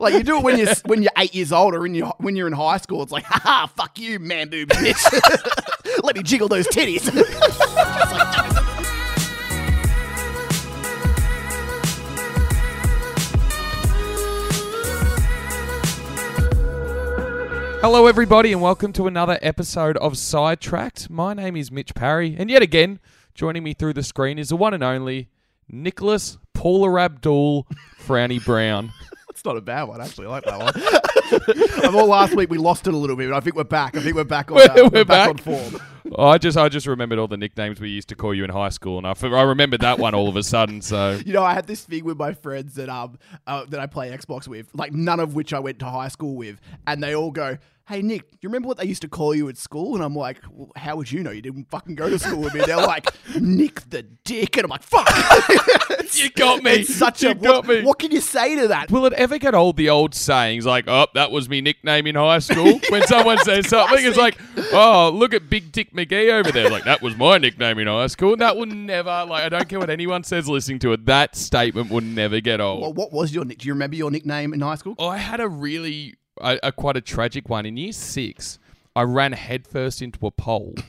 Like you do it when you're when you're eight years old or when you when you're in high school. It's like, haha, fuck you, man, boobs, bitch. Let me jiggle those titties. Hello, everybody, and welcome to another episode of Sidetracked. My name is Mitch Parry, and yet again, joining me through the screen is the one and only Nicholas Paula Abdul Frowny Brown. That's not a bad one, actually. I like that one. I thought last week we lost it a little bit, but I think we're back. I think we're back on, We're- uh, we're we're back on back. form. I just, I just remembered all the nicknames we used to call you in high school, and I, I remembered that one all of a sudden. So You know, I had this thing with my friends that um uh, that I play Xbox with, like none of which I went to high school with, and they all go, "Hey Nick, you remember what they used to call you at school?" And I'm like, well, "How would you know? You didn't fucking go to school with me." They're like, "Nick the Dick," and I'm like, "Fuck." you got me. It's such you a got what, me. what can you say to that? Will it ever get old? The old sayings like, "Oh, that was me nickname in high school." When someone says something, it's like, "Oh, look at Big Dick McGee over there." Like that was my nickname in high school. And that will never, like, I don't care what anyone says listening to it. That statement will never get old. Well, what was your nick? Do you remember your nickname in high school? I had a really, a, a quite a tragic one in year six. I ran headfirst into a pole.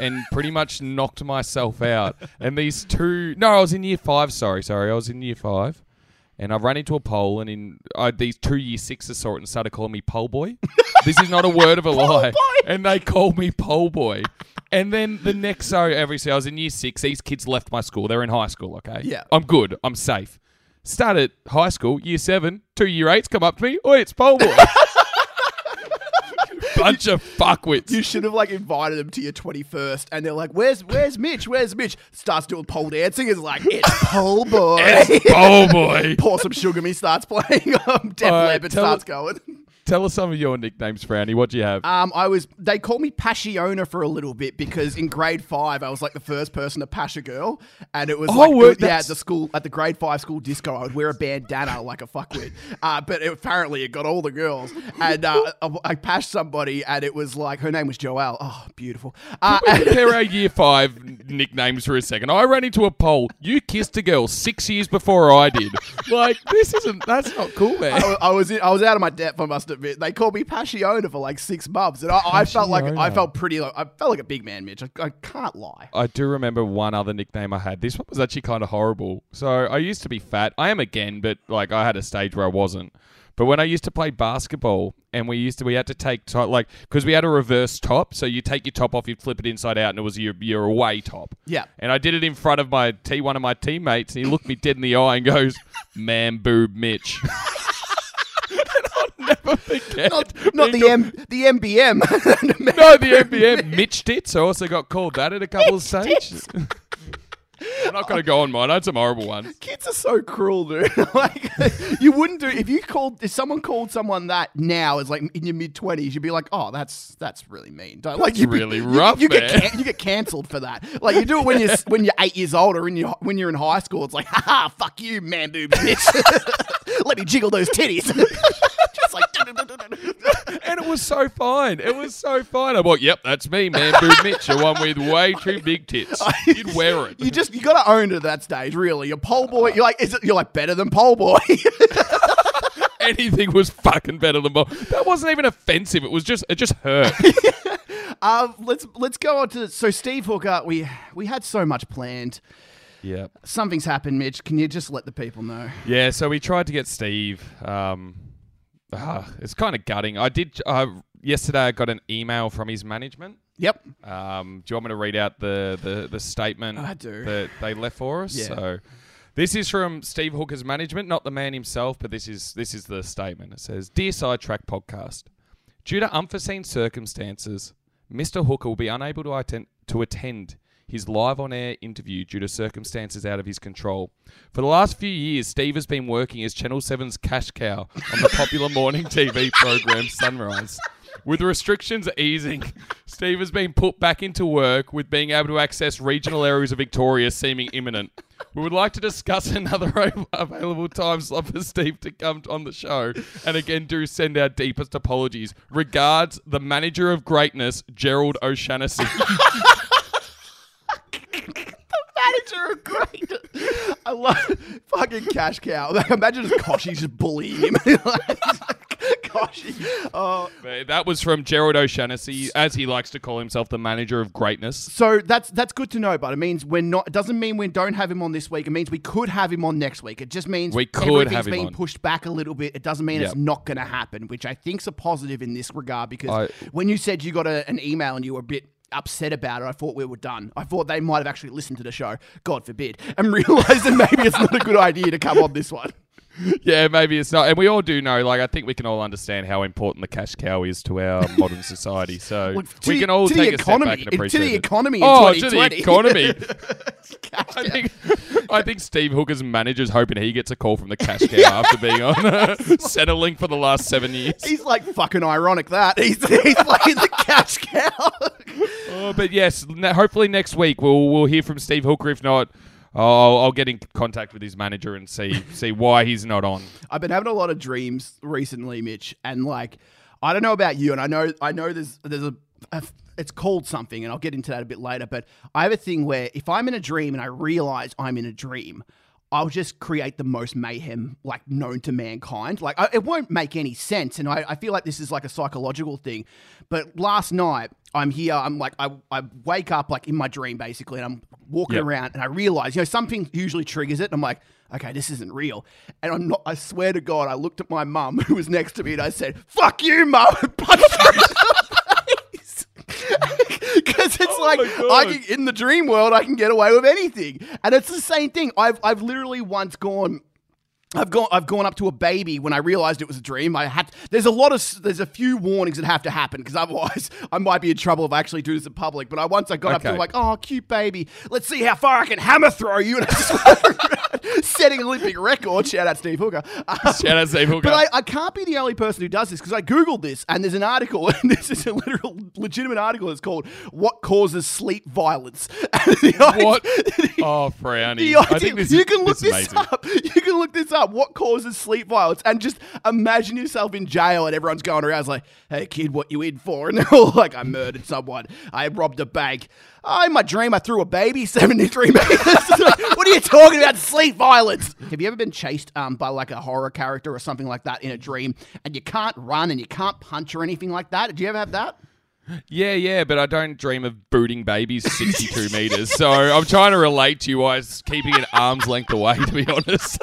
And pretty much knocked myself out. And these two, no, I was in year five. Sorry, sorry, I was in year five, and I ran into a pole. And in I, these two year sixes saw it and started calling me pole boy. this is not a word of a lie. And they called me pole boy. And then the next, so every so I was in year six. These kids left my school. They're in high school. Okay, Yeah. I'm good. I'm safe. Started high school, year seven, two year eights come up to me. Oi, it's pole boy. Bunch of fuckwits. You should have like invited them to your twenty first, and they're like, "Where's Where's Mitch? Where's Mitch?" Starts doing pole dancing. Is like, "It's pole boy." It's pole boy. Pour some sugar me starts playing. Um, Def right, Leppard starts going. Tell us some of your nicknames, Frowny. What do you have? Um, I was. They called me Passiona for a little bit because in grade five I was like the first person to pash a girl, and it was Oh, like word, yeah, at the school at the grade five school disco I would wear a bandana like a fuckwit. Uh, but it, apparently it got all the girls, and uh, I, I pashed somebody, and it was like her name was Joelle. Oh, beautiful. Uh, We compare our year five nicknames for a second. I ran into a pole. You kissed a girl six years before I did. Like this isn't. That's not cool, man. I, I was in, I was out of my depth. I must admit. They called me Passiona for like six months, and I, I felt like I felt pretty. Like, I felt like a big man, Mitch. I, I can't lie. I do remember one other nickname I had. This one was actually kind of horrible. So I used to be fat. I am again, but like I had a stage where I wasn't. But when I used to play basketball, and we used to, we had to take top, like because we had a reverse top. So you take your top off, you'd flip it inside out, and it was your your away top. Yeah. And I did it in front of my t one of my teammates, and he looked me dead in the eye and goes, "Man, boob, Mitch." never forget. Not, not the M, the MBM. no, the NBA Mitch Tits. I also got called that at a couple of stages. I'm not going to go on mine. I had some horrible ones. Kids are so cruel, dude. like, you wouldn't do if you called if someone called someone that now as like in your mid twenties, you'd be like, oh, that's that's really mean. Don't, like, That's you'd be- really you- rough, You, get man. can, you get cancelled for that. Like you do it when you're when you're eight years old or when you when you're in high school. It's like, haha, fuck you, man, boobs, bitch. Let me jiggle those titties. Just like. And it was so fine. It was so fine. I'm like, yep, that's me, man. Boo Mitch, the one with way too big tits. You'd wear it. You just you gotta own it at that stage, really. You're pole boy. You're like, is it? You're like better than pole boy. Anything was fucking better than mine. That wasn't even offensive. It was just, it just hurt. Uh, let's let's go on to so Steve Hooker. We we had so much planned. yeah. Something's happened, Mitch. Can you just let the people know? Yeah, so we tried to get Steve. Um, ah, it's kind of gutting. I did uh, yesterday. I got an email from his management. Yep. Um, do you want me to read out the, the, the statement I do. that they left for us? Yeah. So this is from Steve Hooker's management, not the man himself, but this is this is the statement. It says, "Dear Sidetrack Podcast, due to unforeseen circumstances, Mr. Hooker will be unable to attend to attend." His live on air interview due to circumstances out of his control. For the last few years, Steve has been working as Channel 7's cash cow on the popular morning TV program Sunrise. With restrictions easing, Steve has been put back into work with being able to access regional areas of Victoria seeming imminent. We would like to discuss another available time slot for Steve to come on the show. And again, do send our deepest apologies. Regards, the manager of greatness, Gerald O'Shannessy. Manager of great. I love fucking cash cow. Like, imagine just Kochie just bullying him. Like, Uh, But that was from Gerald O'Shaughnessy, as he likes to call himself, the manager of greatness. so that's that's good to know, but it means we're not. It doesn't mean we don't have him on this week. It means we could have him on next week. It just means We could everything's have him being on. pushed back a little bit. It doesn't mean it's not going to happen, which I think's a positive in this regard. Because I- when you said you got a, an email and you were a bit upset about it, I thought we were done. I thought they might have actually listened to the show, God forbid, and realized that maybe it's not a good idea to come on this one. Yeah, maybe it's not. And we all do know, like, I think we can all understand how important the cash cow is to our modern society. So Well, we the- can all take the a step back and appreciate to the it. economy in oh, to the economy. I think, I think Steve Hooker's manager's hoping he gets a call from the cash cow after being on uh, settling for the last seven years. He's like fucking ironic that he's he's playing the cash cow. Oh, but yes, hopefully next week we'll we'll hear from Steve Hooker. If not, I'll, I'll get in contact with his manager and see see why he's not on. I've been having a lot of dreams recently, Mitch, and like I don't know about you, and I know I know there's there's a, a it's called something, and I'll get into that a bit later. But I have a thing where if I'm in a dream and I realize I'm in a dream. I'll just create the most mayhem like known to mankind. Like I, it won't make any sense, and I, I feel like this is like a psychological thing. But last night I'm here. I'm like I, I wake up like in my dream basically, and I'm walking Yep. around, and I realize you know something usually triggers it. And I'm like, okay, this isn't real. And I'm not. I swear to God, I looked at my mum who was next to me, and I said, "Fuck you, mum!" and punched her in the face. Because it's Oh like I can, in the dream world, I can get away with anything, and it's the same thing. I've I've literally once gone. I've gone. I've gone up to a baby when I realized it was a dream. I had. There's a lot of. There's a few warnings that have to happen because otherwise I might be in trouble if I actually do this in public. But I once I got up to Okay. like, oh, cute baby. Let's see how far I can hammer throw you. And I setting Olympic record. Shout out Steve Hooker. Um, Shout out Steve Hooker. but I, I can't be the only person who does this because I googled this and there's an article and this is a literal legitimate article. It's called "What Causes Sleep Violence." The idea- what? Oh, Frowny. the I think this you is, can look this this, up. You can look this up. What causes sleep violence? And just imagine yourself in jail and everyone's going around like, "Hey kid, what you in for?" And they're all like, "I murdered someone. I robbed a bank. Oh, in my dream, I threw a baby 73 meters." what are you talking about? Sleep violence. Have you ever been chased um, by like a horror character or something like that in a dream, and you can't run and you can't punch or anything like that? Did you ever have that? Yeah, yeah, but I don't dream of booting babies 62 meters. So I'm trying to relate to you guys keeping it arm's length away, to be honest.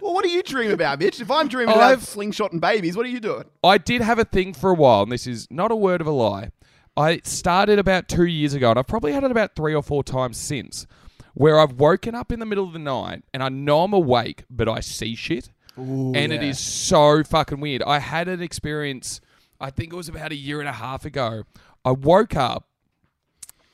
Well, what do you dream about, Mitch? If I'm dreaming oh, about I've- slingshotting babies, what are you doing? I did have a thing for a while, and this is not a word of a lie. I started about two years ago, and I've probably had it about three or four times since, where I've woken up in the middle of the night and I know I'm awake, but I see shit. and it yeah. is so fucking weird. I had an experience, I think it was about a year and a half ago. I woke up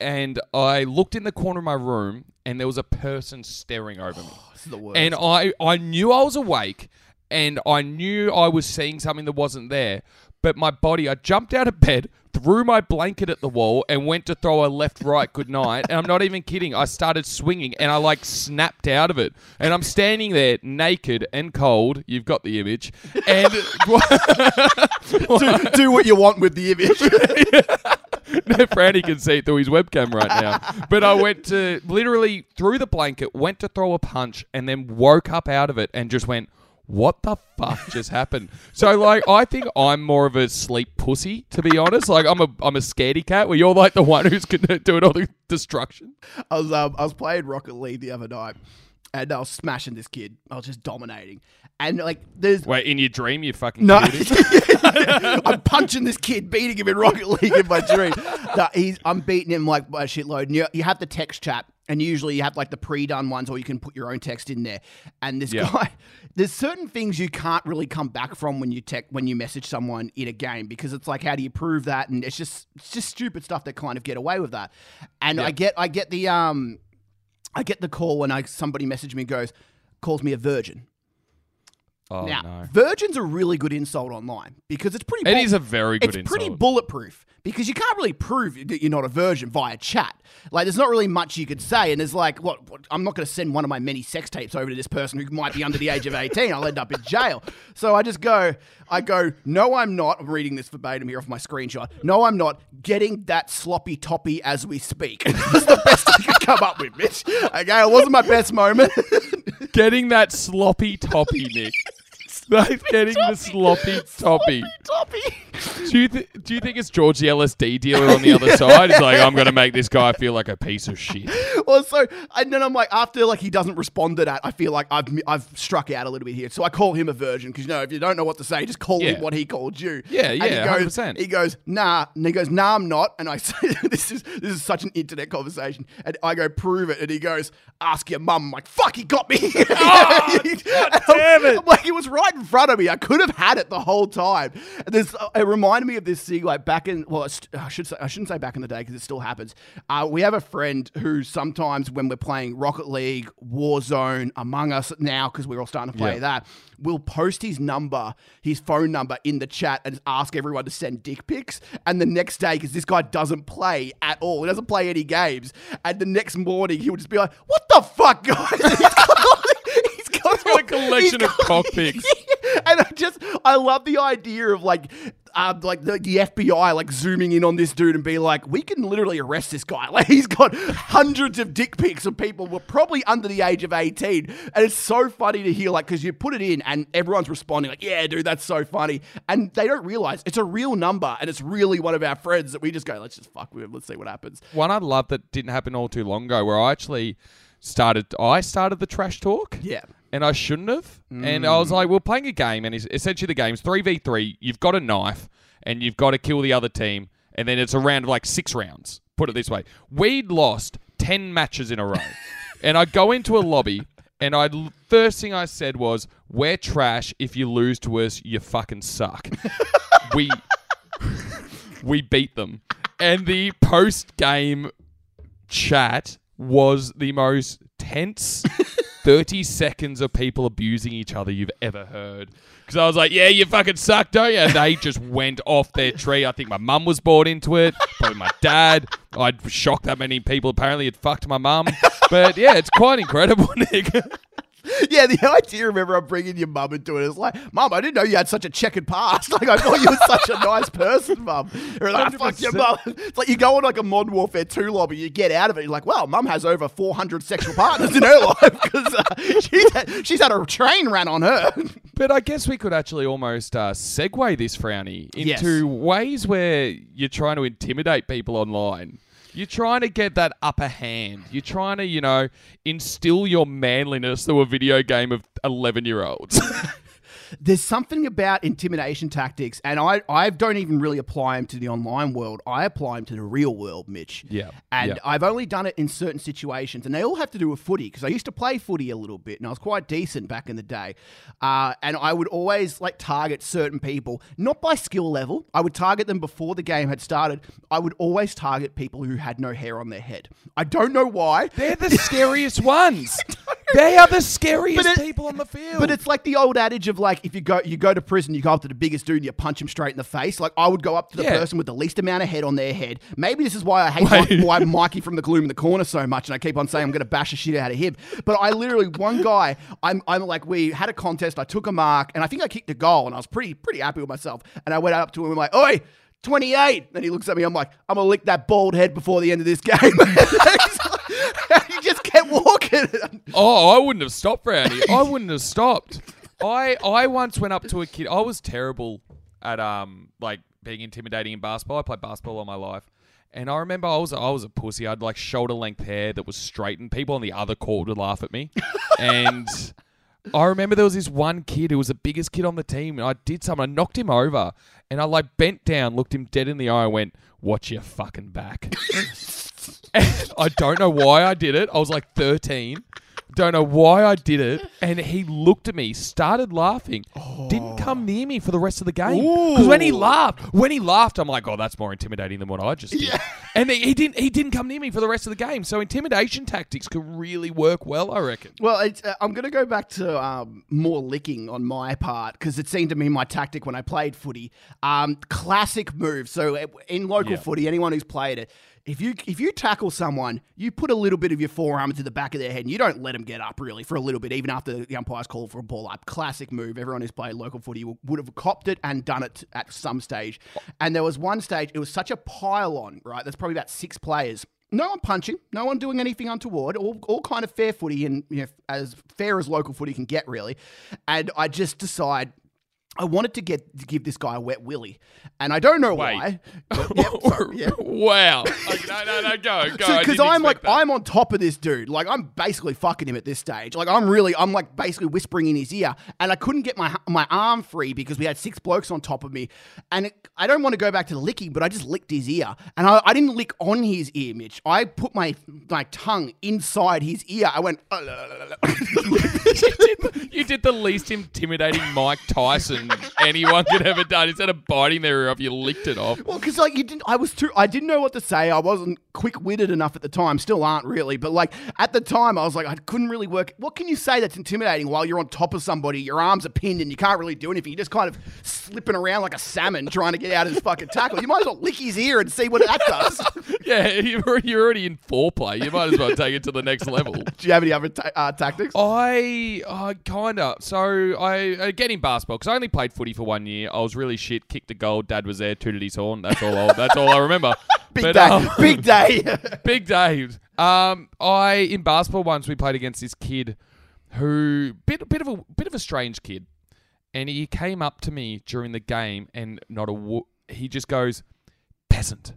and I looked in the corner of my room, and there was a person staring over me. Oh, is the worst. And I, I knew I was awake and I knew I was seeing something that wasn't there. But my body, I jumped out of bed, threw my blanket at the wall, and went to throw a left right good night. And I'm not even kidding. I started swinging and I like snapped out of it. And I'm standing there naked and cold. You've got the image. And do, do what you want with the image. Frowny can see it through his webcam right now. But I went to literally threw the blanket, went to throw a punch, and then woke up out of it and just went, "What the fuck just happened?" So like, I think I'm more of a sleep pussy, to be honest. Like, I'm a I'm a scaredy cat, where you're like the one who's gonna doing all the destruction. I was um, I was playing Rocket League the other night, and I was smashing this kid. I was just dominating, and like there's Wait, in your dream, you fucking no. I'm punching this kid, beating him in Rocket League in my dream. No, he's, I'm beating him like by a shitload. And you, you have the text chat, and usually you have like the pre-done ones, or you can put your own text in there. And this Yeah. guy, there's certain things you can't really come back from when you tech when you message someone in a game because it's like, how do you prove that? And it's just it's just stupid stuff that kind of get away with that. And I get I get the um I get the call when I somebody messaged me and goes calls me a virgin. Oh now, no. virgin's a really good insult online because it's pretty. It bull- is a very good It's pretty bulletproof because you can't really prove that you're not a virgin via chat. Like, there's not really much you could say, and there's like, what? what I'm not going to send one of my many sex tapes over to this person who might be under the age of 18. I'll end up in jail. So I just go, I go, no, I'm not. I'm reading this verbatim here off my screenshot. No, I'm not getting that sloppy toppy as we speak. That's the best I could come up with, bitch. Okay, it wasn't my best moment. Getting that sloppy toppy, Nick. They're getting the sloppy toppy. Toppy. Do you th- do you think it's George the LSD dealer on the other side? He's like, I'm gonna make this guy feel like a piece of shit. well, so and then I'm like, after like he doesn't respond to that, I feel like I've I've struck out a little bit here. So I call him a virgin because you know if you don't know what to say, just call Yeah. him what he called you. Yeah, And yeah, he goes, 100%. He goes, nah, and he goes, nah, I'm not. And I say, this is this is such an internet conversation, and I go, prove it, and he goes, ask your mum. I'm like, fuck, he got me. Oh, damn it. I'm like, he was right in front of me. I could have had it the whole time. There's, uh, it reminded me of this thing like back in, well, I should say, I shouldn't say back in the day because it still happens. Uh, we have a friend who sometimes when we're playing Rocket League, Warzone, Among Us now because we're all starting to play Yeah. that, will post his number, his phone number in the chat and ask everyone to send dick pics. And the next day, because this guy doesn't play at all, he doesn't play any games. And the next morning, he would just be like, "What the fuck, guys?" Got, got a collection he's of cock pics. and I just I love the idea of like um, like the, the FBI like zooming in on this dude and be like, we can literally arrest this guy. Like he's got hundreds of dick pics of people who were probably under the age of eighteen, and it's so funny to hear like because you put it in and everyone's responding like, yeah, dude, that's so funny, and they don't realize it's a real number and it's really one of our friends that we just go, let's just fuck with him, let's see what happens. One I love that didn't happen all too long ago, where I actually started. I started the trash talk. Yeah. And I shouldn't have. And I was mm. like, we're playing a game, and it's essentially the game's 3v3. You've got a knife, and you've got to kill the other team, and then it's a round of like six rounds. Put it this way we'd lost 10 matches in a row. and I go into a lobby, and I first thing I said was, we're trash. If you lose to us, you fucking suck. we. We beat them. And the post game chat was the most tense 30 seconds of people abusing each other you've ever heard. Because I was like, yeah, you fucking suck, don't you? And they just went off their tree. I think my mum was bought into it, probably my dad. I'd shocked that many people apparently had fucked my mum. But yeah, it's quite incredible, Nick. Yeah, the idea remember, of everyone bringing your mum into it is like, Mum, I didn't know you had such a checkered past. Like, I thought you were such a nice person, Mum. Or like, fuck your mum. It's like you go on like a Modern Warfare 2 lobby, you get out of it, you're like, well, Mum has over 400 sexual partners in her life because uh, she's, had, she's had a train ran on her. But I guess we could actually almost uh, segue this, Frowny, Yes. into ways where you're trying to intimidate people online. You're trying to get that upper hand. You're trying to, you know, instill your manliness through a video game of 11 year olds. There's something about intimidation tactics, and I, I don't even really apply them to the online world. I apply them to the real world, Mitch. Yeah, And yeah. I've only done it in certain situations, and they all have to do with footy because I used to play footy a little bit, and I was quite decent back in the day. Uh, and I would always like target certain people, not by skill level. I would target them before the game had started. I would always target people who had no hair on their head. I don't know why. They're the scariest ones. They are the scariest it- people on the field. But it's like the old adage of like if you go you go to prison, you go up to the biggest dude and you punch him straight in the face. Like I would go up to the Yeah. person with the least amount of head on their head. Maybe this is why I hate. Why Mikey from the Gloom in the Corner so much, and I keep on saying I'm going to bash the shit out of him. But I literally one guy, I'm I'm like we had a contest, I took a mark, and I think I kicked a goal, and I was pretty pretty happy with myself. And I went up to him and I'm like, oi. 28. And he looks at me. I'm like, I'm going to lick that bald head before the end of this game. he just kept walking. Oh, I wouldn't have stopped, Brownie. I wouldn't have stopped. I I once went up to a kid. I was terrible at um like being intimidating in basketball. I played basketball all my life. And I remember I was I was a pussy. I had like shoulder length hair that was straight, and people on the other court would laugh at me. and I remember there was this one kid who was the biggest kid on the team, and I did something. I knocked him over, and I like bent down, looked him dead in the eye, and went, "Watch your fucking back." I don't know why I did it. I was like 13. Don't know why I did it. And he looked at me, started laughing, didn't come near me for the rest of the game. Because when he laughed, when he laughed, I'm like, oh, that's more intimidating than what I just did. And he, he didn't. He didn't come near me for the rest of the game. So intimidation tactics could really work well, I reckon. Well, it's, uh, I'm going to go back to um, more licking on my part because it seemed to me my tactic when I played footy. Um, classic move. So uh, in local Yeah. footy, anyone who's played it, if you if you tackle someone, you put a little bit of your forearm into the back of their head, and you don't let them get up really for a little bit, even after the umpire's called for a ball up. Classic move. Everyone who's played local footy would have copped it and done it at some stage. And there was one stage. It was such a pile on, right? There's probably about six players no one punching, no one doing anything untoward, all, all kind of fair footy and you know, as fair as local footy can get, really. And I just decide I wanted to get to give this guy a wet willy, and I don't know Wait. why. Yep, sorry, yeah. wow. No, no, no, go, go. Because didn't I'm like that. I'm on top of this dude. Like I'm basically fucking him at this stage. Like I'm really I'm like basically whispering in his ear, and I couldn't get my my arm free because we had six blokes on top of me. And it, I don't want to go back to licking, but I just licked his ear, and I, I didn't lick on his ear, Mitch. I put my my tongue inside his ear. I went. you, did, you did the least intimidating Mike Tyson anyone could ever done. Instead of biting their ear off, you licked it off. Well, because like you didn't, I was too, I didn't know what to say. I wasn't quick witted enough at the time. Still aren't really, but like at the time, I was like, I couldn't really work. What can you say that's intimidating while you're on top of somebody? Your arms are pinned and you can't really do anything. You're just kind of slipping around like a salmon trying to get out of his fucking tackle. You might as well lick his ear and see what that does. Yeah, you're already, you're already in foreplay. You might as well take it to the next level. do you have any other ta- uh, tactics? I uh, kind of. So I uh, get in basketball because I only played footy for one year. I was really shit. Kicked a goal. Dad was there. Tooted his horn. That's all. I, that's all I remember. Big But, day, um, big day. Big Dave. Um, I in basketball once we played against this kid who bit a bit of a bit of a strange kid, and he came up to me during the game and not a wo- he just goes peasant,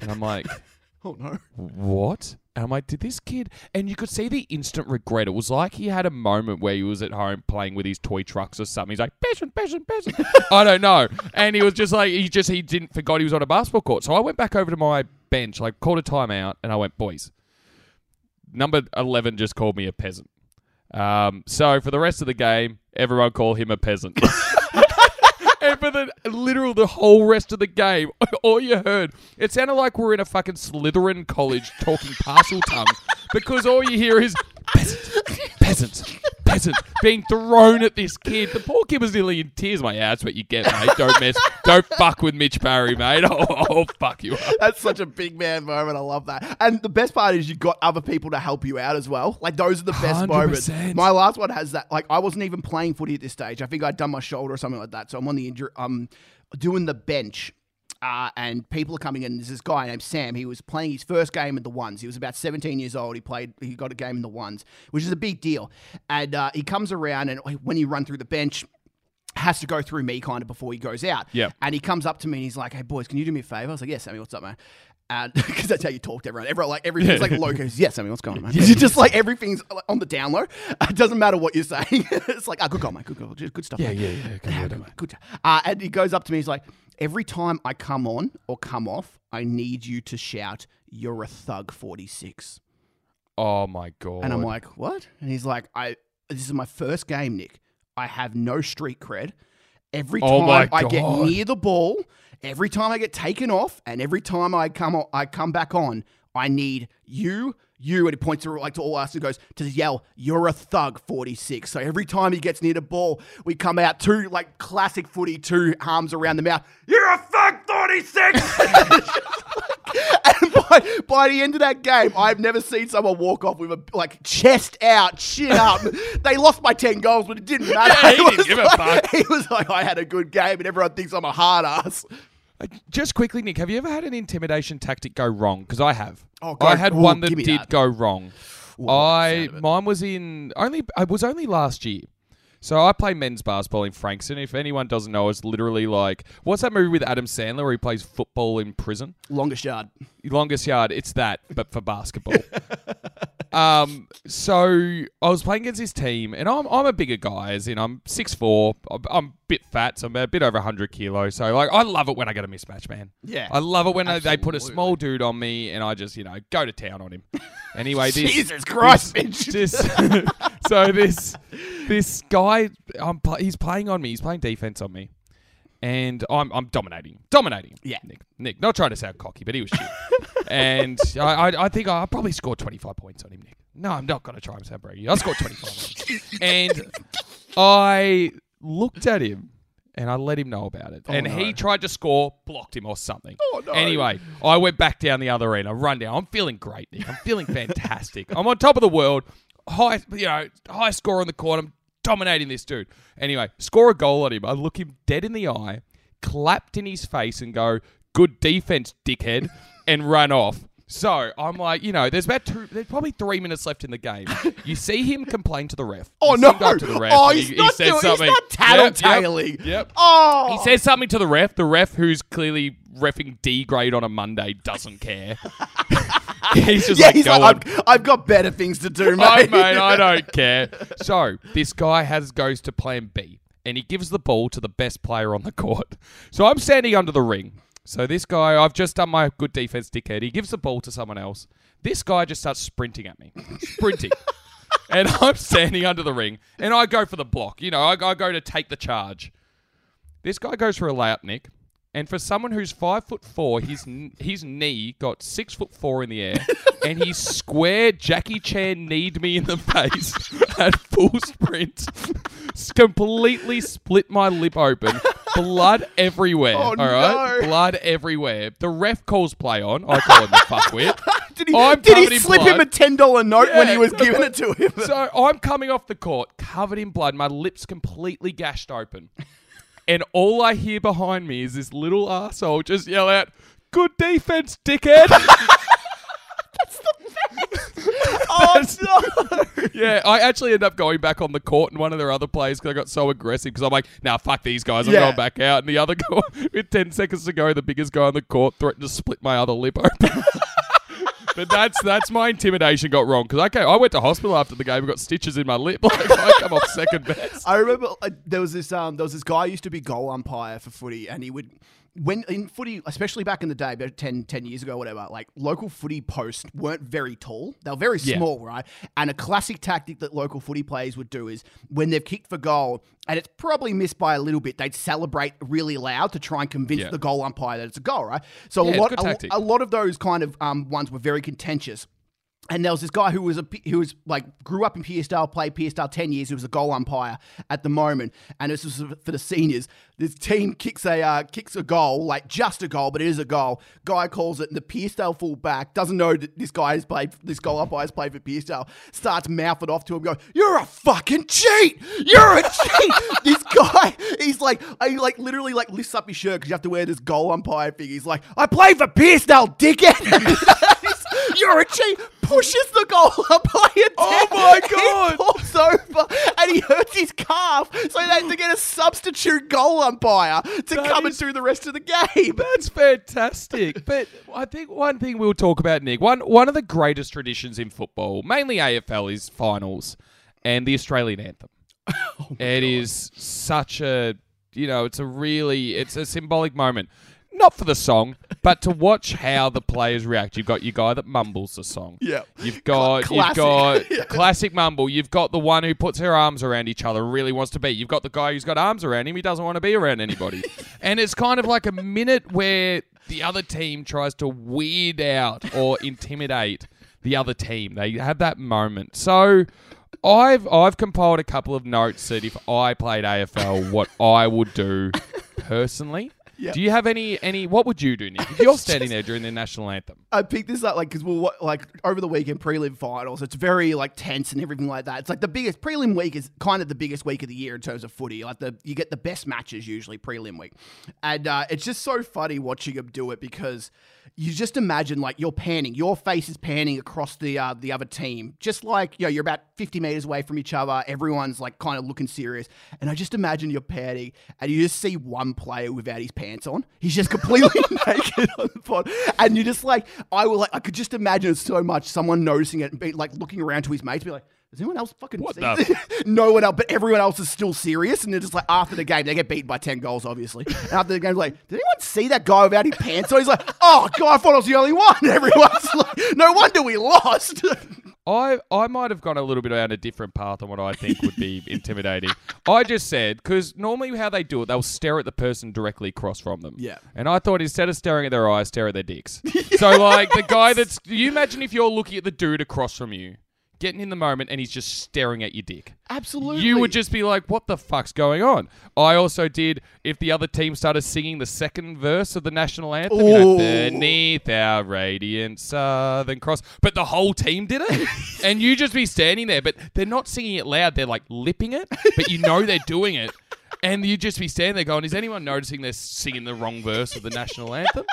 and I'm like oh no. what? And I'm like, did this kid? And you could see the instant regret. It was like he had a moment where he was at home playing with his toy trucks or something. He's like, peasant, peasant, peasant. I don't know. And he was just like, he just, he didn't forgot he was on a basketball court. So I went back over to my bench, like, called a timeout, and I went, boys, number 11 just called me a peasant. Um, so for the rest of the game, everyone call him a peasant. and for the literal the whole rest of the game, all you heard, it sounded like we're in a fucking Slytherin college talking Parseltongue because all you hear is peasant, peasant, peasant being thrown at this kid. The poor kid was nearly in tears. My yeah, that's what you get, mate. Don't mess, don't fuck with Mitch Parry, mate. Oh, I'll fuck you up. That's such a big man moment. I love that. And the best part is you got other people to help you out as well. Like those are the best moments. 100%. My last one has that. Like I wasn't even playing footy at this stage. I think I'd done my shoulder or something like that. So I'm on the injury. I'm doing the bench. Uh, and people are coming in. There's this guy named Sam. He was playing his first game in the ones. He was about 17 years old. He played. He got a game in the ones, which is a big deal. And uh, he comes around, and when you run through the bench, has to go through me kind of before he goes out. Yeah. And he comes up to me and he's like, "Hey boys, can you do me a favor?" I was like, "Yes, Sammy, what's up, man?" And because that's how you talk to everyone. Everyone like everything's like low goes, "Yes, Sammy, what's going on, man?" It's just like everything's on the down low. It doesn't matter what you're saying. it's like, "Ah, good goal, mate. Good. Just good stuff." Yeah, yeah, yeah. Good Yeah, word, good, mate. good. Uh, and he goes up to me. He's like, "Every time I come on or come off, I need you to shout, "You're a thug 46." Oh my god. And I'm like, what? And he's like, I this is my first game, Nick. I have no street cred. Every Oh time my I get near the ball, every time I get taken off, and every time I come o- I come back on, I need you, you, and he points to like to all us and goes to yell, "You're a thug, 46." So every time he gets near the ball, we come out two like classic footy, two arms around the mouth. You're a thug, 46. And by, by the end of that game, I've never seen someone walk off with a like chest out, chin up. they lost by ten goals, but it didn't matter. Yeah, he It didn't give a fuck. He was like, I had a good game, and everyone thinks I'm a hard ass. Uh, Just quickly, Nick, have you ever had an intimidation tactic go wrong? Because I have. Oh, go- I had ooh, one that did that. go wrong. Ooh, I like the I sound of it. mine was in only. I was only last year. So I play men's basketball in Frankston. If anyone doesn't know, it's literally like what's that movie with Adam Sandler where he plays football in prison? Longest yard. Longest yard. It's that, but for basketball. um, so I was playing against this team, and I'm I'm a bigger guy, as in I'm 6'4", I'm, I'm a bit fat, so I'm a bit over hundred kilos. So like, I love it when I get a mismatch, man. Yeah. I love it when they- they put a small dude on me, and I just you know go to town on him. Anyway, this Jesus Christ, this- bitch. this- so this this guy, I'm pl- he's playing on me. He's playing defense on me, and I'm I'm dominating, dominating. Yeah. Nick, Nick, not trying to sound cocky, but he was shit. and I, I I think I probably scored 25 points on him, Nick. No, I'm not going to try and sound braggy. I scored 25 on him, and I looked at him. And I let him know about it. Oh, and no. he tried to score, blocked him or something. Oh, no. Anyway, I went back down the other end. I run down. I'm feeling great, Nick. I'm feeling fantastic. I'm on top of the world. High, you know, high score on the court. I'm dominating this dude. Anyway, score a goal on him. I look him dead in the eye, clapped in his face, and go, "Good defense, dickhead," and run off. So I'm like, you know, there's about two, there's probably three minutes left in the game. You see him complain to the ref. Oh You see no! to the ref oh, he's he, not he says doing. He's not tattletaling. Yep, yep, yep. Oh, He says something to the ref. The ref, who's clearly refing D grade on a Monday, doesn't care. he's just yeah, like, he's go like, on. I've, got better things to do, mate. mate, I don't care. So this guy has goes to plan B, and he gives the ball to the best player on the court. So I'm standing under the ring. So this guy, I've just done my good defense, dickhead. He gives the ball to someone else. This guy just starts sprinting at me, sprinting, and I'm standing under the ring, and I go for the block. You know, I, I go to take the charge. This guy goes for a layup, Nick. And for someone who's five foot four, his his knee got six foot four in the air, and he square Jackie Chan kneed me in the face at full sprint, completely split my lip open, blood everywhere. Oh, all right, no. blood everywhere. The ref calls play on. I call him the fuckwit. Did he, I'm did he slip blood. him a ten dollar note when he was giving it to him? So I'm coming off the court, covered in blood, my lips completely gashed open. And all I hear behind me is this little asshole just yell out, Good defense, dickhead. That's the best. oh no! yeah, I actually end up going back on the court and one of their other players because I got so aggressive because I'm like, nah, fuck these guys. I'm Yeah. going back out. And the other guy, with 10 seconds to go, the biggest guy on the court threatened to split my other lip open. But that's that's my intimidation got wrong because okay, I went to hospital after the game and got stitches in my lip. Like I come off second best. I remember uh, there was this um there was this guy who used to be goal umpire for footy, and he would when in footy, especially back in the day, about 10, 10 years ago, whatever. Like local footy posts weren't very tall; they were very Yeah. small, right? And a classic tactic that local footy players would do is when they've kicked for goal and it's probably missed by a little bit, they'd celebrate really loud to try and convince Yeah. the goal umpire that it's a goal, right? So Yeah, a lot, a, a lot of those kind of um, ones were very contentious. And there was this guy who was a who was like grew up in Pearcedale, played Pearcedale ten years. Who was a goal umpire at the moment, and this was for the seniors. This team kicks a uh, kicks a goal, like just a goal, but it is a goal. Guy calls it, and the Pearcedale fullback doesn't know that this guy has played. This goal umpire has played for Pearcedale. Starts mouthing off to him, going, "You're a fucking cheat! You're a cheat!" this guy, he's like, he like literally like lifts up his shirt because you have to wear this goal umpire thing. He's like, "I play for Pearcedale, dickhead." You're. Pushes the goal umpire down. Oh my god! He God. over and he hurts his calf. So they had to get a substitute goal umpire to That come and is- do the rest of the game. That's fantastic. But I think one thing we'll talk about, Nick, one one of the greatest traditions in football, mainly AFL, is finals and the Australian anthem. Oh it is such a you know, it's a really it's a symbolic moment. Not for the song, but to watch how the players react. You've got your guy that mumbles the song. Yeah. You've got Classic. you've Yeah. got classic mumble. You've got the one who puts her arms around each other really wants to be. You've got the guy who's got arms around him. He doesn't want to be around anybody. and it's kind of like a minute where the other team tries to weird out or intimidate the other team. They have that moment. So I've I've compiled a couple of notes that if I played AFL, what I would do personally. Yep. Do you have any any? What would you do, Nick? If you're standing there during the national anthem, I picked this up like because we'll wa- like over the weekend prelim finals. It's very like tense and everything like that. It's like the biggest prelim week is kind of the biggest week of the year in terms of footy. Like the you get the best matches usually prelim week, and uh, it's just so funny watching them do it because you just imagine like you're panning, your face is panning across the uh, the other team, just like you know you're about 50 meters away from each other. Everyone's like kind of looking serious, and I just imagine you're panning and you just see one player without his pants on. He's just completely naked on the pod, and you're just like I will like I could just imagine it so much. Someone noticing it and be like looking around to his mates, be like. Does anyone else fucking What see the this?" no one else, but everyone else is still serious, and they're just like after the game they get beaten by ten goals, obviously. And after the game, like, did anyone see that guy without his pants on? He's like, oh god, I thought I was the only one. Everyone's like, no wonder we lost. I I might have gone a little bit down a different path on what I think would be intimidating. I just said because normally how they do it, they'll stare at the person directly across from them. Yeah. And I thought instead of staring at their eyes, stare at their dicks. So like the guy that's you imagine if you're looking at the dude across from you, getting in the moment, and he's just staring at your dick. Absolutely, You would just be like, "What the fuck's going on?" I also did. If the other team started singing the second verse of the national anthem, you know, beneath our radiant southern cross, but the whole team did it, and you just be standing there, but they're not singing it loud. They're like lipping it, but you know they're doing it, and you just be standing there going, "Is anyone noticing they're singing the wrong verse of the national anthem?"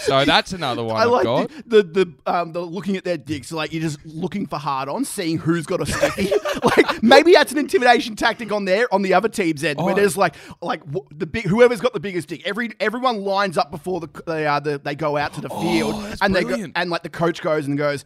So that's another one I I've like got. the, the the um the looking at their dicks like you're just looking for hard on, seeing who's got a sticky. like maybe that's an intimidation tactic on there on the other team's end, where Oh. there's like like wh- the big whoever's got the biggest dick. Every everyone lines up before the they uh, the, they go out to the field, Oh, that's and they go, brilliant. and like the coach goes and goes.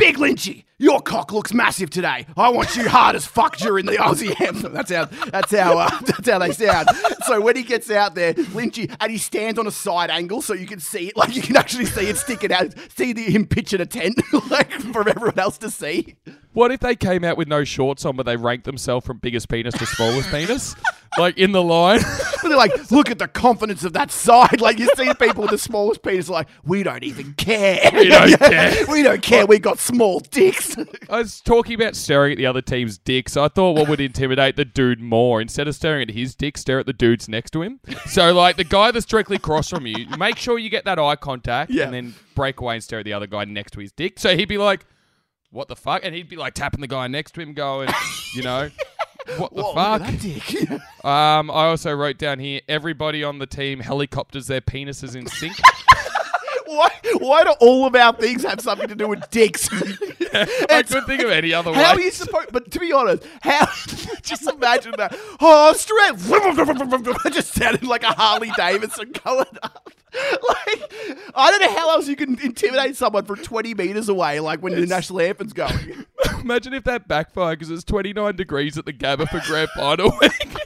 Big Lynchy, your cock looks massive today. I want you hard as fuck during the Aussie anthem. That's how that's how uh, that's how they sound. So when he gets out there, Lynchy, and he stands on a side angle so you can see it, like you can actually see it sticking out, see the, him pitching a tent, like for everyone else to see. What if they came out with no shorts on, but they ranked themselves from biggest penis to smallest penis, like in the line? But they're like, look at the confidence of that side. Like you see people with the smallest penis, like we don't even care. We don't care. we don't care. We got small dicks. I was talking about staring at the other team's dicks. I thought what would intimidate the dude more, instead of staring at his dick, stare at the dudes next to him. So, like the guy that's directly across from you, make sure you get that eye contact, Yeah. and then break away and stare at the other guy next to his dick. So he'd be like, "What the fuck?" And he'd be like tapping the guy next to him, going, "You know." What the Whoa, fuck? look at that dick. Um, I also wrote down here: everybody on the team helicopters their penises in sync. why? Why do all of our things have something to do with dicks? I couldn't think of any other way. How are you supposed? But to be honest, how? just imagine that. Oh, straight. It just sounded like a Harley Davidson going up. Like I don't know how else you can intimidate someone from twenty meters away, like when the national anthem's going. Imagine if that backfired because it's 29 degrees at the Gabba for grand final week,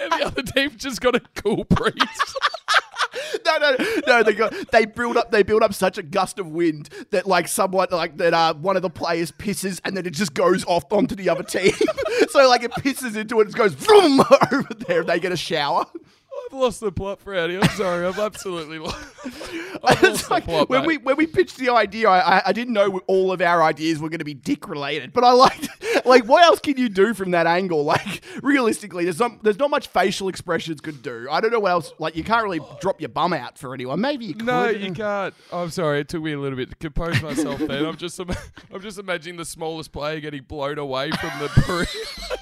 and the other team just got a cool breeze. No, no, no. They got they build up they build up such a gust of wind that like someone like that uh, one of the players pisses and then it just goes off onto the other team. so like it pisses into it, it goes vroom over there, and they get a shower. I've lost the plot for Andy. I'm sorry. I've absolutely lost. I've lost the plot, when mate. we when we pitched the idea, I, I, didn't know all of our ideas were going to be dick related. But I liked like what else can you do from that angle? Like realistically, there's not there's not much facial expressions could do. I don't know what else. Like you can't really drop your bum out for anyone. Maybe you could. No, you can't. I'm sorry. It took me a little bit to compose myself. Then I'm just, I'm just imagining the smallest player getting blown away from the.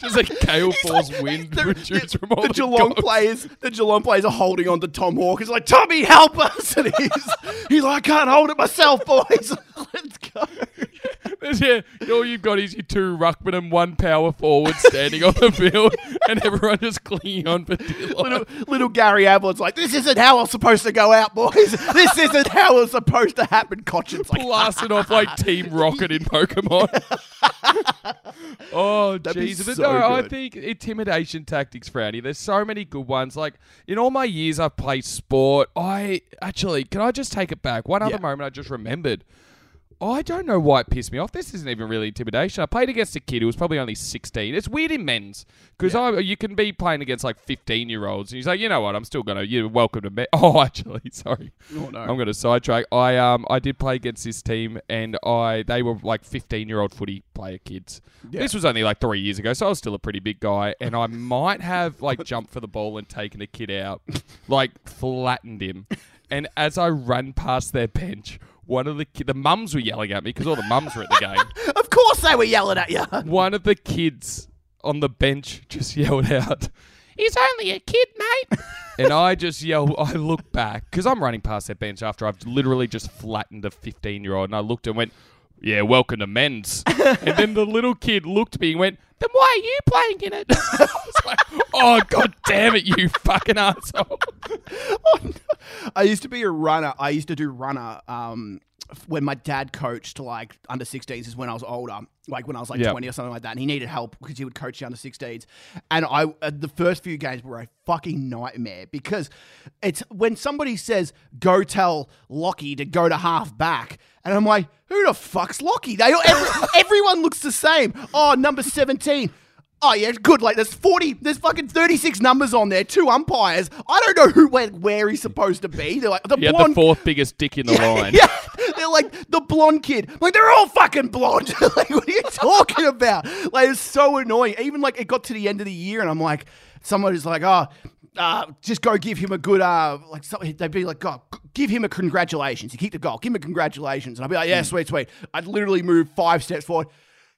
Just a gale force wind The, shoots from all the the Geelong players, the Geelong players are holding on to Tom Hawke. He's like, Tommy, help us! And he's, he's like, I can't hold it myself, boys. Let's go. Yeah, all you've got is your two ruckman and one power forward standing on the field, and everyone just clinging on for dear life. Little, little Gary Ablett's like, this isn't how it's supposed to go out, boys. This isn't how it's supposed to happen. Cochin's like, blasting off like Team Rocket in Pokemon. oh, jeez. But so no, I think intimidation tactics, Frowny. There's so many good ones. Like, in all my years I've played sport, I actually, can I just take it back? One other moment I just remembered. I don't know why it pissed me off. This isn't even really intimidation. I played against a kid who was probably only 16. It's weird in men's because I you can be playing against like 15 year olds. And he's like, you know what? I'm still gonna. You're welcome to me. Oh, actually, sorry. Oh, no. I'm gonna sidetrack. I um I did play against this team and I they were like 15 year old footy player kids. Yeah. This was only like three years ago, so I was still a pretty big guy, and I might have like jumped for the ball and taken a kid out, like flattened him. And as I ran past their bench, one of the ki- the mums were yelling at me because all the mums were at the game. of course they were yelling at you. One of the kids on the bench just yelled out, "He's only a kid, mate." and I just yelled. I looked back because I'm running past their bench after I've literally just flattened a 15 year old, and I looked and went, "Yeah, welcome to men's." and then the little kid looked at me and went, "Then why are you playing in it?" I was like, "Oh god damn it, you fucking asshole!" Oh, I used to be a runner. I used to do runner um, when my dad coached like under 16s is when I was older, like when I was like Yep. 20 or something like that. And he needed help because he would coach the under 16s. And I uh, the first few games were a fucking nightmare because it's when somebody says go tell Lockie to go to half back, and I'm like, who the fuck's Lockie? They every, everyone looks the same. Oh, number 17. Oh yeah, good. Like there's forty, there's fucking thirty six numbers on there, two umpires. I don't know who where, where he's supposed to be. They're like the He had the fourth biggest dick in the line. yeah, they're like the blonde kid. Like they're all fucking blonde. like what are you talking about? Like it's so annoying. Even like it got to the end of the year, and I'm like, someone is like, oh. Uh, just go give him a good uh like so, they'd be like God give him a congratulations he kicked the goal give him a congratulations and I'd be like yeah sweet sweet I'd literally move five steps forward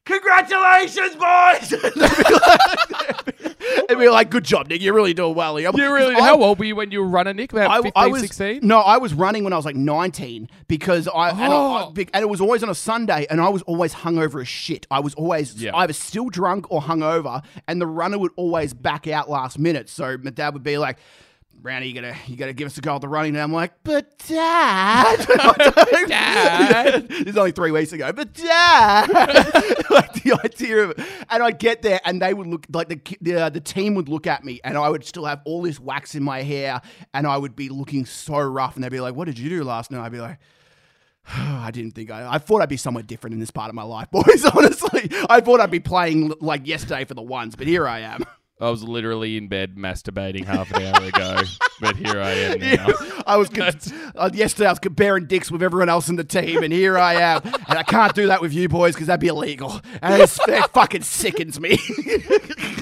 congratulations boys and they'd be like, and be like, "Good job, Nick. You're really doing well." here." You really? I- How old were you when you were running, Nick? About I, 15, I was 16? no, I was running when I was like 19 because I, and, I, Oh. I- and it was always on a Sunday, and I was always hungover as shit. I was always Yeah. either still drunk or hungover, and the runner would always back out last minute. So my dad would be like. Brownie, you gotta you gotta give us a go at the running. And I'm like, but dad, Dad. this is only three weeks ago. But dad, like the idea of it, and I'd get there, and they would look like the the, uh, the team would look at me, and I would still have all this wax in my hair, and I would be looking so rough, and they'd be like, "What did you do last night?" I'd be like. I didn't think I. I thought I'd be somewhere different in this part of my life, boys. Honestly, I thought I'd be playing like yesterday for the ones, but here I am. I was literally in bed masturbating half an hour ago, but here I am now. I was con- uh, yesterday. I was comparing dicks with everyone else in the team, and here I am. And I can't do that with you boys because that'd be illegal, and it fucking sickens me.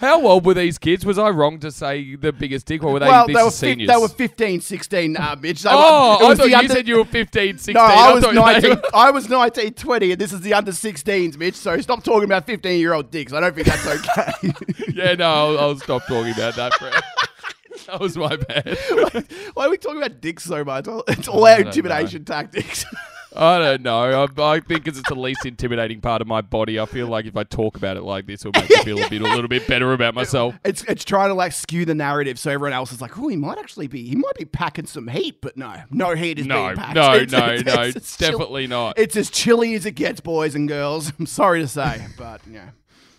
How old were these kids? Was I wrong to say the biggest dick, or were they, well, they were seniors? they were 15, 16, uh, Mitch. They were- oh, it I was thought you under- said you were 15, 16. No, I was thought you- 19. I was 19, 20, and this is the under 16s, Mitch. So stop talking about 15 year old dicks. I don't think that's okay. yeah, no, I'll, I'll stop talking about that, Brad. that was my bad. Why are we talking about dicks so much? It's all our intimidation tactics. I don't know. I, I think it's the least intimidating part of my body. I feel like if I talk about it like this, it'll make me feel a bit, a little bit better about myself. It's it's trying to like skew the narrative so everyone else is like, oh, he might actually be, he might be packing some heat, but no, no heat is No, being packed. no, It's- no, it's- no, it's- it's chill- definitely not. It's as chilly as it gets, boys and girls. I'm sorry to say, but yeah.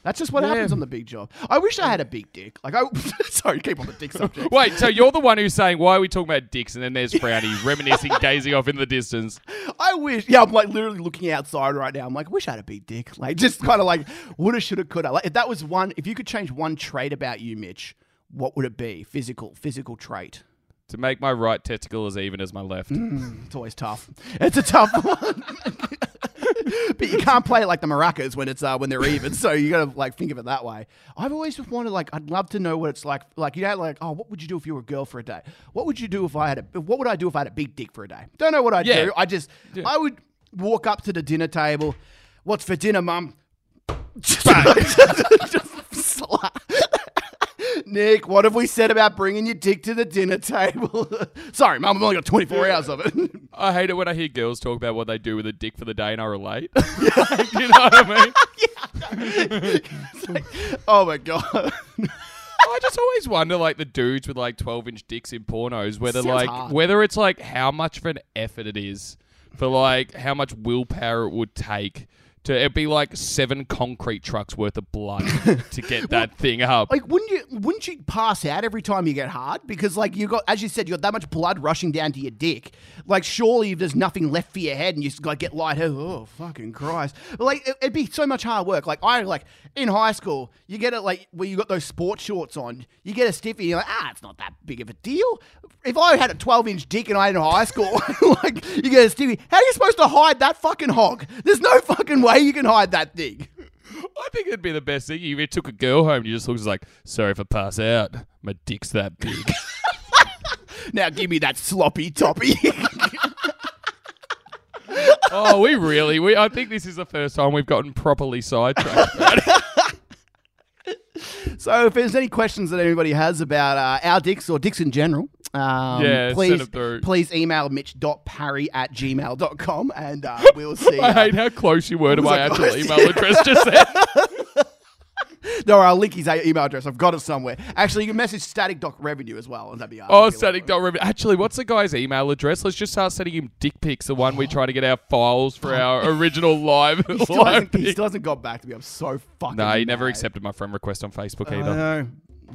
That's just what Yeah. happens on the big job. I wish I had a big dick. Like I, sorry, keep on the dick subject. Wait, so you're the one who's saying why are we talking about dicks, and then there's Frowny reminiscing, gazing off in the distance. I wish. Yeah, I'm like literally looking outside right now. I'm like, I wish I had a big dick. Like just kind of like woulda, shoulda, coulda. Like if that was one, if you could change one trait about you, Mitch, what would it be? Physical, physical trait. To make my right testicle as even as my left. Mm, it's always tough. It's a tough one. but you can't play it like the maracas when it's uh, when they're even. So you gotta like think of it that way. I've always just wanted like I'd love to know what it's like. Like you know, like oh, what would you do if you were a girl for a day? What would you do if I had a? What would I do if I had a big dick for a day? Don't know what I'd Yeah. do. I just I would walk up to the dinner table. What's for dinner, mum? Just slap. Nick, what have we said about bringing your dick to the dinner table? Sorry, mum, I've only got 24 hours of it. I hate it when I hear girls talk about what they do with a dick for the day, and I relate. you know what I mean? oh my god. I just always wonder, like the dudes with like twelve inch dicks in pornos, whether Sounds like hard. whether it's like how much of an effort it is for like how much willpower it would take to it'd be like seven concrete trucks worth of blood to get that thing up. Like, wouldn't you wouldn't you pass out every time you get hard? Because like you got, as you said, you got that much blood rushing down to your dick. Like, surely if there's nothing left for your head and you just like get lightheaded, oh fucking Christ! Like, it, it'd be so much hard work. Like, I like in high school, you get it like where you got those sports shorts on, you get a stiffy, you're like, ah, it's not that big of a deal. If I had a 12 inch dick and I had in high school, like you get a stiffy, how are you supposed to hide that fucking hog? There's no fucking way you can hide that thing. I think it'd be the best thing if you took a girl home and you just looks like, sorry if I pass out. My dick's that big. Now give me that sloppy toppy. oh, we really we I think this is the first time we've gotten properly sidetracked. So if there's any questions that anybody has about uh, our dicks or dicks in general, um, Yeah, send please, please email mitch.parry at gmail.com and uh, we'll see. I uh, hate how close you were to my actual close? email address just then. no, I'll link his email address. I've got it somewhere. Actually, you can message static.revenue as well. And that'd be uh, Oh, static dot revenue. Actually, what's the guy's email address? Let's just start sending him dick pics. The one we try to get our files for our original live. He still, live hasn't, he still hasn't got back to me. I'm so fucking. No, he never accepted my friend request on Facebook either.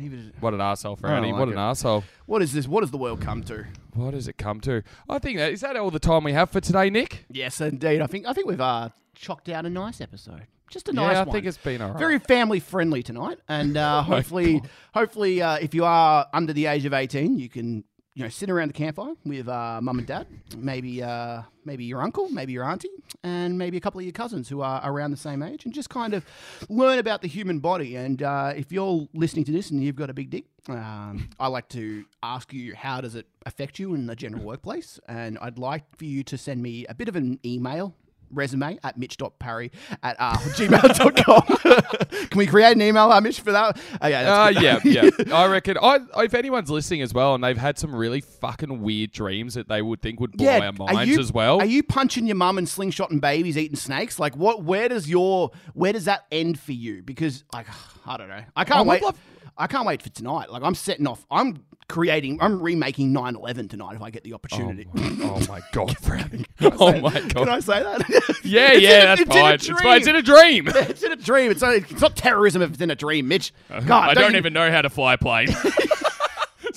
Know. He was- What an asshole, Franny. like what an asshole. What is this? What does the world come to? What does it come to? I think that is that all the time we have for today, Nick. Yes, indeed. I think I think we've uh, chocked out a nice episode. Just a nice yeah, I one. think it's been alright. very family friendly tonight, and uh, my hopefully, hopefully, uh, if you are under the age of eighteen, you can you know sit around the campfire with uh, mum and dad, maybe uh, maybe your uncle, maybe your auntie, and maybe a couple of your cousins who are around the same age, and just kind of learn about the human body. And uh, if you're listening to this and you've got a big dick, um, I like to ask you how does it affect you in the general workplace, and I'd like for you to send me a bit of an email resume at mitch.parry at uh, gmail.com. Can we create an email, uh, Mitch, for that? Uh, yeah, Uh, that's yeah, yeah. I reckon. I, if anyone's listening as well, and they've had some really fucking weird dreams that they would think would blow our are minds you, as well. Are you punching your mum and slingshotting babies, eating snakes? Like, what? Where does your where does that end for you? Because, like, I don't know. I can't I wait. love- I can't wait for tonight. Like, I'm setting off. I'm creating. I'm remaking 9/11 tonight if I get the oh, opportunity. my, oh my god, oh my god! Can. I say that? Yeah, yeah, that's it's fine. It's fine. It's in a dream. It's in a dream. It's not, it's not terrorism if it's in a dream, Mitch. Uh-huh. God, I don't you- even know how to fly a plane.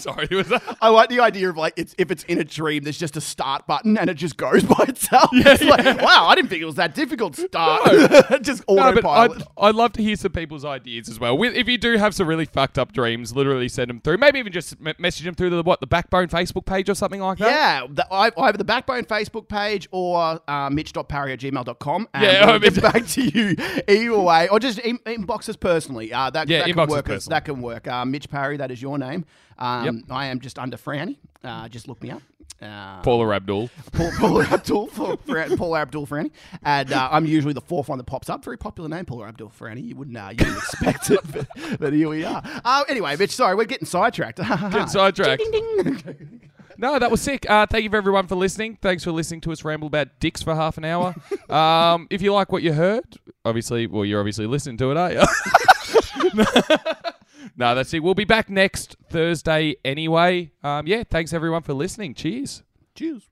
Sorry, was that? I like the idea of like it's if it's in a dream, there's just a start button and it just goes by itself. it's like, wow, I didn't think it was that difficult. Start, just No, but autopilot. I'd, I'd love to hear some people's ideas as well. If you do have some really fucked up dreams, literally send them through. Maybe even just message them through the what the Backbone Facebook page or something like that. Yeah, the, I- either the Backbone Facebook page or uh, mitch.parry at gmail.com. And Yeah, we'll I mean- get back to you either way. Or just in, inbox us personally. Uh, that, Yeah, that inbox can us work. personally. That can work. Uh, Mitch Parry, that is your name. Um, Yep. I am just under Franny. Uh, just look me up. Uh, Paula Abdul. Paul, Paul Abdul for, for Paul Abdul Franny, and uh, I'm usually the fourth one that pops up. Very popular name, Paula Abdul Franny. You wouldn't, uh, you wouldn't expect it, but, but here we are. Uh, anyway, Mitch, sorry, we're getting sidetracked. Getting sidetracked. Ding, ding, ding. No, that was sick. Uh, thank you for everyone for listening. Thanks for listening to us ramble about dicks for half an hour. um, if you like what you heard, obviously, well, you're obviously listening to it, aren't you? No, that's it. We'll be back next Thursday anyway. Um, yeah, thanks everyone for listening. Cheers. Cheers.